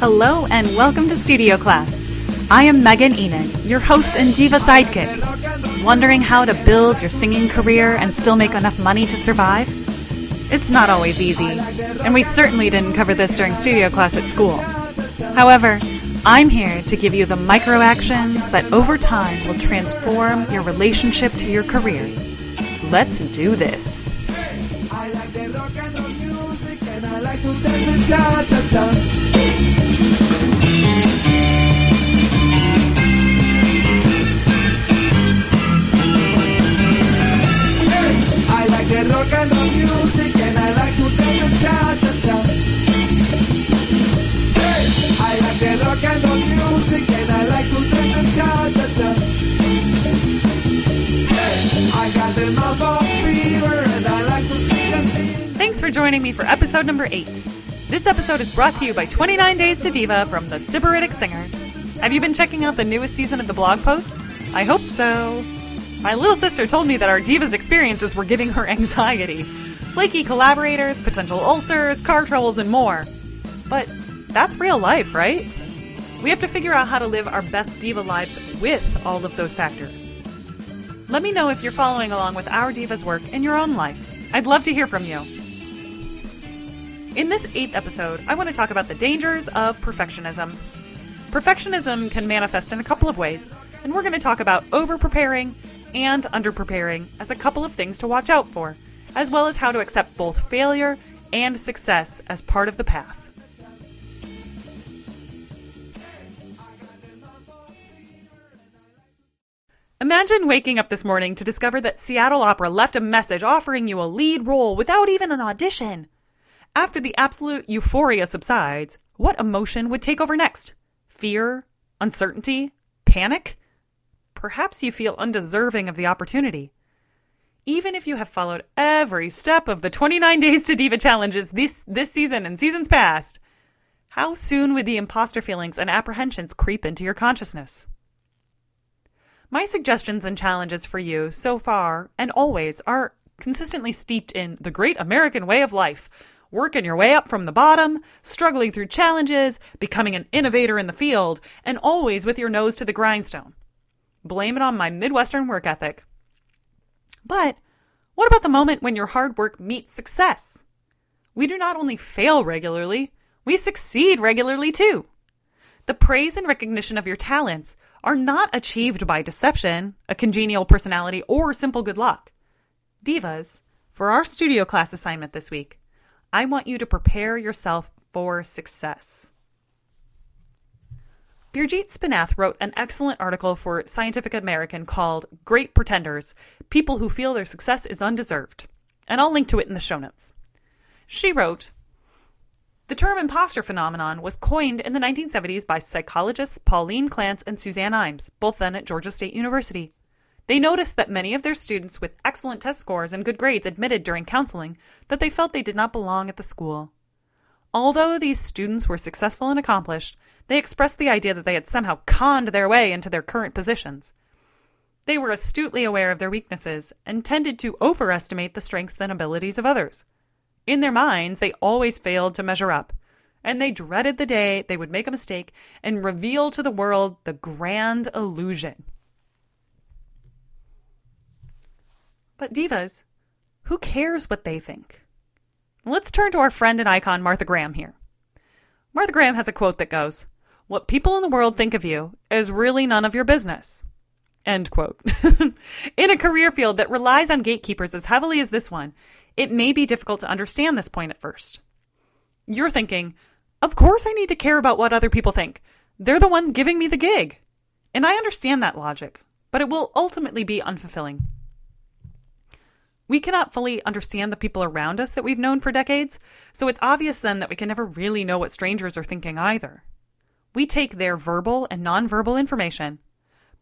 Hello and welcome to Studio Class. I am Megan Ihnen, your host and diva sidekick. Wondering how to build your singing career and still make enough money to survive? It's not always easy, and we certainly didn't cover this during studio class at school. However, I'm here to give you the micro actions that over time will transform your relationship to your career. Let's do this. For episode number 8. This episode is brought to you by 29 Days to Diva from the Sybaritic Singer. Have you been checking out the newest season of the blog post? I hope so. My little sister told me that our Diva's experiences were giving her anxiety. Flaky collaborators, potential ulcers, car troubles, and more. But that's real life, right? We have to figure out how to live our best Diva lives with all of those factors. Let me know if you're following along with our Diva's work in your own life. I'd love to hear from you. In this eighth episode, I want to talk about the dangers of perfectionism. Perfectionism can manifest in a couple of ways, and we're going to talk about over preparing and under preparing as a couple of things to watch out for, as well as how to accept both failure and success as part of the path. Imagine waking up this morning to discover that Seattle Opera left a message offering you a lead role without even an audition. After the absolute euphoria subsides, what emotion would take over next? Fear? Uncertainty? Panic? Perhaps you feel undeserving of the opportunity. Even if you have followed every step of the 29 Days to Diva challenges this, this season and seasons past, how soon would the imposter feelings and apprehensions creep into your consciousness? My suggestions and challenges for you so far and always are consistently steeped in the great American way of life. Working your way up from the bottom, struggling through challenges, becoming an innovator in the field, and always with your nose to the grindstone. Blame it on my Midwestern work ethic. But what about the moment when your hard work meets success? We do not only fail regularly, we succeed regularly too. The praise and recognition of your talents are not achieved by deception, a congenial personality, or simple good luck. Divas, for our studio class assignment this week, I want you to prepare yourself for success. Birgit Spinath wrote an excellent article for Scientific American called Great Pretenders People Who Feel Their Success is Undeserved, and I'll link to it in the show notes. She wrote, the term imposter phenomenon was coined in the 1970s by psychologists Pauline Clance and Suzanne Imes, both then at Georgia State University. They noticed that many of their students with excellent test scores and good grades admitted during counseling that they felt they did not belong at the school. Although these students were successful and accomplished, they expressed the idea that they had somehow conned their way into their current positions. They were astutely aware of their weaknesses and tended to overestimate the strengths and abilities of others. In their minds, they always failed to measure up, and they dreaded the day they would make a mistake and reveal to the world the grand illusion. But divas, who cares what they think? Let's turn to our friend and icon Martha Graham here. Martha Graham has a quote that goes, What people in the world think of you is really none of your business. End quote. in a career field that relies on gatekeepers as heavily as this one, it may be difficult to understand this point at first. You're thinking, of course I need to care about what other people think. They're the ones giving me the gig. And I understand that logic, but it will ultimately be unfulfilling. We cannot fully understand the people around us that we've known for decades, so it's obvious then that we can never really know what strangers are thinking either. We take their verbal and nonverbal information,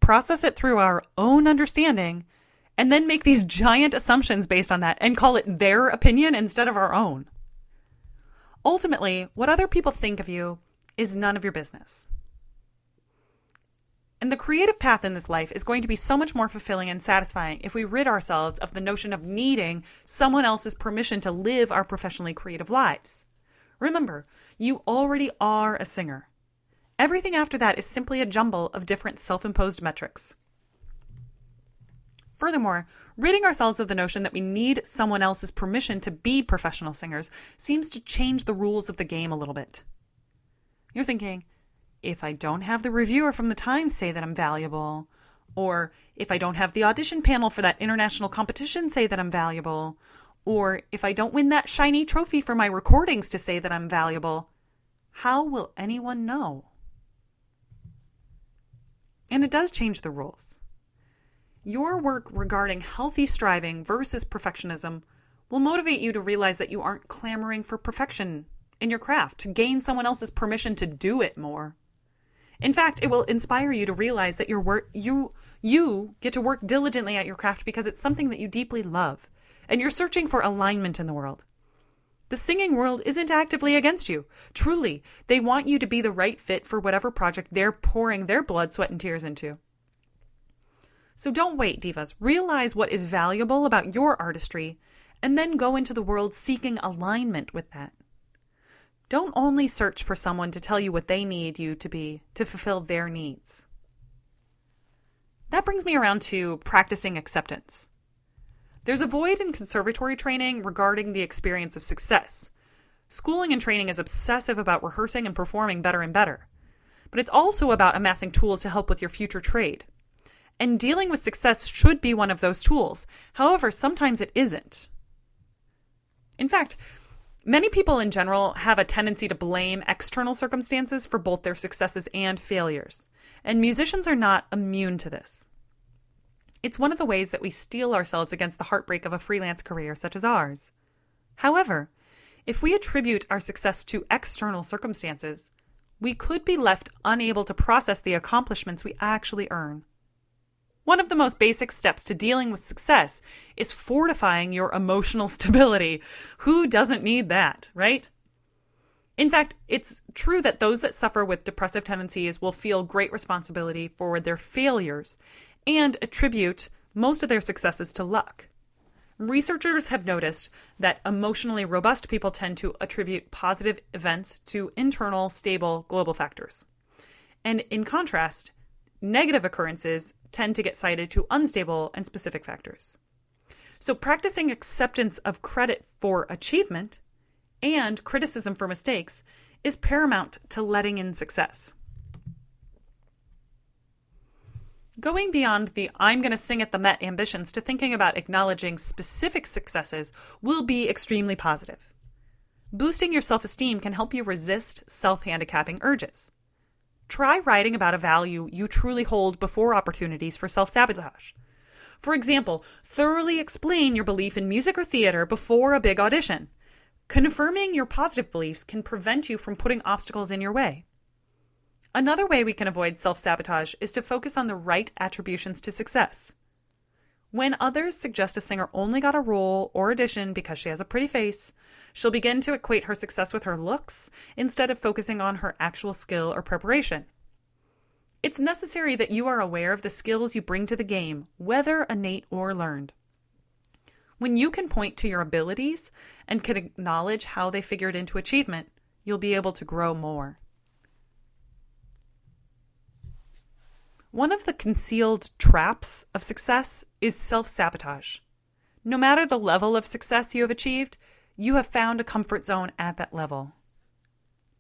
process it through our own understanding, and then make these giant assumptions based on that and call it their opinion instead of our own. Ultimately, what other people think of you is none of your business. And the creative path in this life is going to be so much more fulfilling and satisfying if we rid ourselves of the notion of needing someone else's permission to live our professionally creative lives. Remember, you already are a singer. Everything after that is simply a jumble of different self imposed metrics. Furthermore, ridding ourselves of the notion that we need someone else's permission to be professional singers seems to change the rules of the game a little bit. You're thinking, if I don't have the reviewer from the Times say that I'm valuable, or if I don't have the audition panel for that international competition say that I'm valuable, or if I don't win that shiny trophy for my recordings to say that I'm valuable, how will anyone know? And it does change the rules. Your work regarding healthy striving versus perfectionism will motivate you to realize that you aren't clamoring for perfection in your craft to gain someone else's permission to do it more. In fact, it will inspire you to realize that your work you you get to work diligently at your craft because it's something that you deeply love and you're searching for alignment in the world. The singing world isn't actively against you. Truly, they want you to be the right fit for whatever project they're pouring their blood, sweat, and tears into. So don't wait, divas. Realize what is valuable about your artistry and then go into the world seeking alignment with that. Don't only search for someone to tell you what they need you to be to fulfill their needs. That brings me around to practicing acceptance. There's a void in conservatory training regarding the experience of success. Schooling and training is obsessive about rehearsing and performing better and better. But it's also about amassing tools to help with your future trade. And dealing with success should be one of those tools. However, sometimes it isn't. In fact, many people in general have a tendency to blame external circumstances for both their successes and failures. And musicians are not immune to this. It's one of the ways that we steel ourselves against the heartbreak of a freelance career such as ours. However, if we attribute our success to external circumstances, we could be left unable to process the accomplishments we actually earn. One of the most basic steps to dealing with success is fortifying your emotional stability. Who doesn't need that, right? In fact, it's true that those that suffer with depressive tendencies will feel great responsibility for their failures and attribute most of their successes to luck. Researchers have noticed that emotionally robust people tend to attribute positive events to internal, stable global factors. And in contrast, negative occurrences tend to get cited to unstable and specific factors. So, practicing acceptance of credit for achievement and criticism for mistakes is paramount to letting in success. Going beyond the I'm going to sing at the Met ambitions to thinking about acknowledging specific successes will be extremely positive. Boosting your self esteem can help you resist self handicapping urges. Try writing about a value you truly hold before opportunities for self sabotage. For example, thoroughly explain your belief in music or theater before a big audition. Confirming your positive beliefs can prevent you from putting obstacles in your way. Another way we can avoid self sabotage is to focus on the right attributions to success. When others suggest a singer only got a role or audition because she has a pretty face, she'll begin to equate her success with her looks instead of focusing on her actual skill or preparation. It's necessary that you are aware of the skills you bring to the game, whether innate or learned. When you can point to your abilities and can acknowledge how they figured into achievement, you'll be able to grow more. One of the concealed traps of success is self sabotage. No matter the level of success you have achieved, you have found a comfort zone at that level.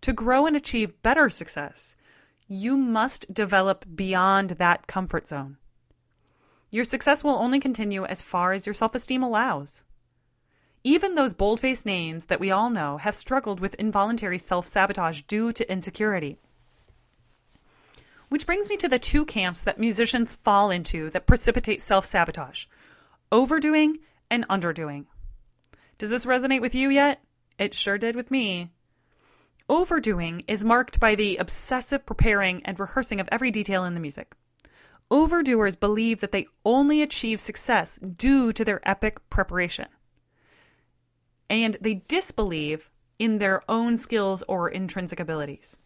To grow and achieve better success, you must develop beyond that comfort zone. Your success will only continue as far as your self esteem allows. Even those bold faced names that we all know have struggled with involuntary self sabotage due to insecurity. Which brings me to the two camps that musicians fall into that precipitate self sabotage overdoing and underdoing. Does this resonate with you yet? It sure did with me. Overdoing is marked by the obsessive preparing and rehearsing of every detail in the music. Overdoers believe that they only achieve success due to their epic preparation. And they disbelieve in their own skills or intrinsic abilities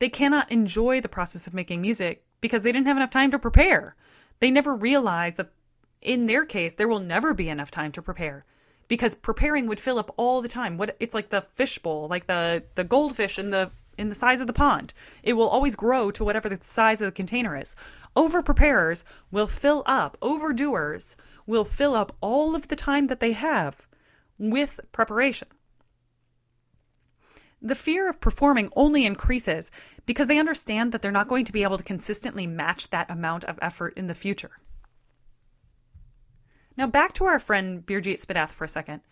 they cannot enjoy the process of making music because they didn't have enough time to prepare. They never realize that in their case, there will never be enough time to prepare because preparing would fill up all the time. What it's like the fishbowl, like the the goldfish in the in the size of the pond. It will always grow to whatever the size of the container is. Over preparers will fill up, overdoers will fill up all of the time that they have with preparation. The fear of performing only increases because they understand that they're not going to be able to consistently match that amount of effort in the future. Now, back to our friend Birgit Spinath for a second.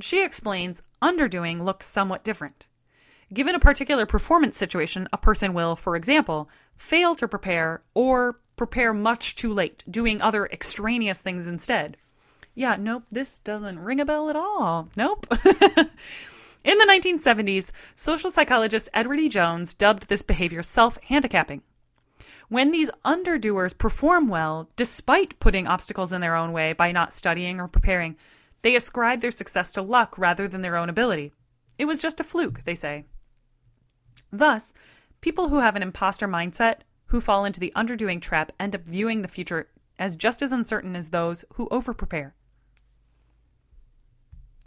She explains underdoing looks somewhat different. Given a particular performance situation, a person will, for example, fail to prepare or prepare much too late, doing other extraneous things instead. Yeah, nope, this doesn't ring a bell at all. Nope. In the 1970s, social psychologist Edward E. Jones dubbed this behavior self handicapping. When these underdoers perform well, despite putting obstacles in their own way by not studying or preparing, they ascribe their success to luck rather than their own ability. It was just a fluke, they say. Thus, people who have an imposter mindset, who fall into the underdoing trap, end up viewing the future as just as uncertain as those who overprepare.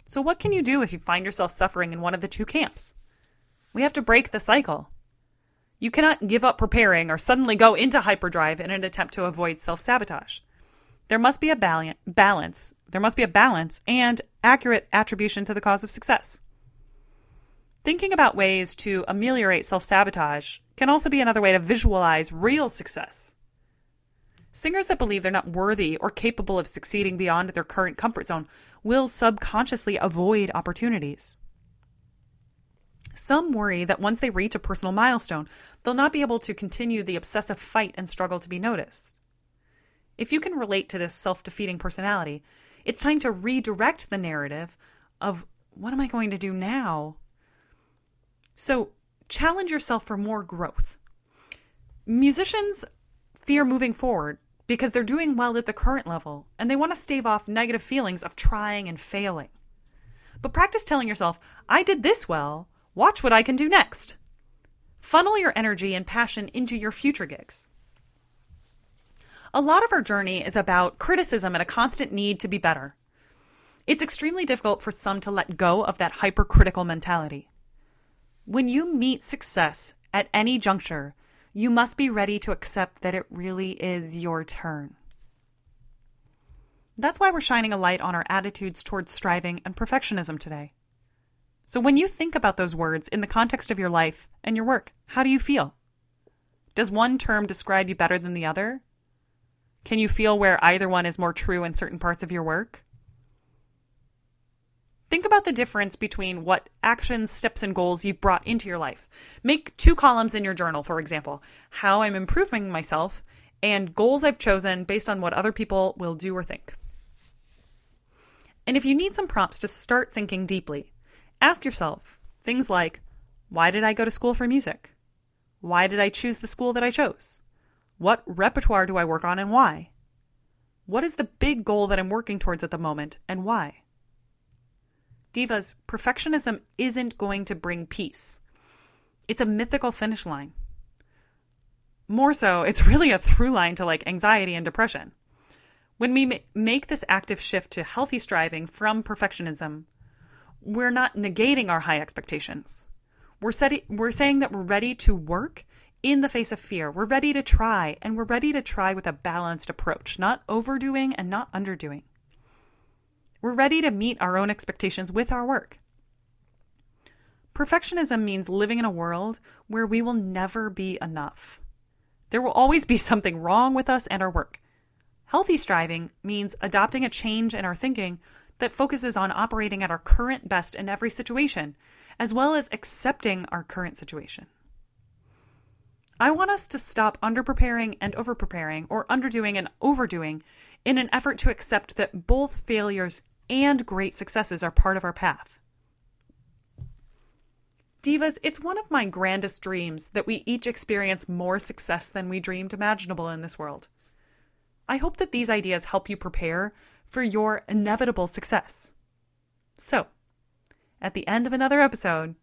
So, what can you do if you find yourself suffering in one of the two camps? We have to break the cycle. You cannot give up preparing or suddenly go into hyperdrive in an attempt to avoid self sabotage. There must be a balance. There must be a balance and accurate attribution to the cause of success. Thinking about ways to ameliorate self sabotage can also be another way to visualize real success. Singers that believe they're not worthy or capable of succeeding beyond their current comfort zone will subconsciously avoid opportunities. Some worry that once they reach a personal milestone, they'll not be able to continue the obsessive fight and struggle to be noticed. If you can relate to this self defeating personality, it's time to redirect the narrative of what am I going to do now? So challenge yourself for more growth. Musicians fear moving forward because they're doing well at the current level and they want to stave off negative feelings of trying and failing. But practice telling yourself, I did this well, watch what I can do next. Funnel your energy and passion into your future gigs. A lot of our journey is about criticism and a constant need to be better. It's extremely difficult for some to let go of that hypercritical mentality. When you meet success at any juncture, you must be ready to accept that it really is your turn. That's why we're shining a light on our attitudes towards striving and perfectionism today. So, when you think about those words in the context of your life and your work, how do you feel? Does one term describe you better than the other? Can you feel where either one is more true in certain parts of your work? Think about the difference between what actions, steps, and goals you've brought into your life. Make two columns in your journal, for example how I'm improving myself and goals I've chosen based on what other people will do or think. And if you need some prompts to start thinking deeply, ask yourself things like Why did I go to school for music? Why did I choose the school that I chose? What repertoire do I work on and why? What is the big goal that I'm working towards at the moment and why? Divas, perfectionism isn't going to bring peace. It's a mythical finish line. More so, it's really a through line to like anxiety and depression. When we make this active shift to healthy striving from perfectionism, we're not negating our high expectations. We're, set- we're saying that we're ready to work in the face of fear. We're ready to try, and we're ready to try with a balanced approach, not overdoing and not underdoing. We're ready to meet our own expectations with our work. Perfectionism means living in a world where we will never be enough. There will always be something wrong with us and our work. Healthy striving means adopting a change in our thinking that focuses on operating at our current best in every situation, as well as accepting our current situation. I want us to stop underpreparing and overpreparing, or underdoing and overdoing, in an effort to accept that both failures and great successes are part of our path. Divas, it's one of my grandest dreams that we each experience more success than we dreamed imaginable in this world. I hope that these ideas help you prepare for your inevitable success. So, at the end of another episode,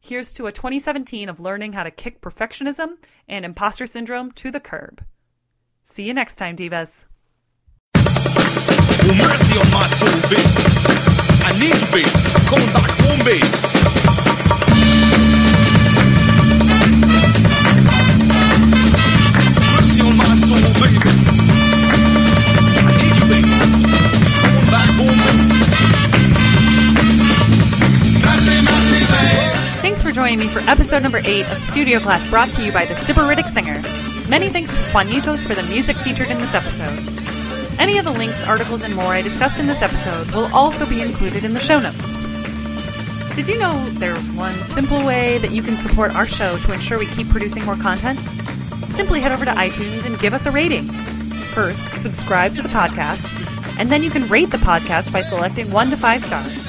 here's to a 2017 of learning how to kick perfectionism and imposter syndrome to the curb. See you next time, Divas. Base. Mercy on my soul. I need you, back home. Thanks joining me for episode number 8 of Studio Class brought to you by the Sybaritic Singer. Many thanks to Juanitos for the music featured in this episode. Any of the links, articles, and more I discussed in this episode will also be included in the show notes. Did you know there's one simple way that you can support our show to ensure we keep producing more content? Simply head over to iTunes and give us a rating. First, subscribe to the podcast, and then you can rate the podcast by selecting 1 to 5 stars.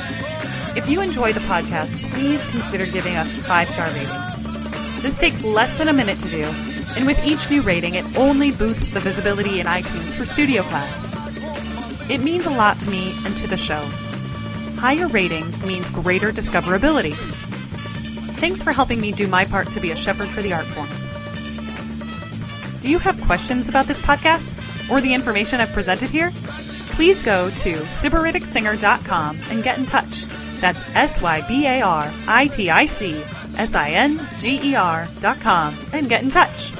If you enjoy the podcast, please consider giving us a five star rating. This takes less than a minute to do, and with each new rating, it only boosts the visibility in iTunes for Studio Class. It means a lot to me and to the show. Higher ratings means greater discoverability. Thanks for helping me do my part to be a shepherd for the art form. Do you have questions about this podcast or the information I've presented here? Please go to sybariticsinger.com and get in touch. That's S Y B A R I T I C S I N G E R dot com and get in touch.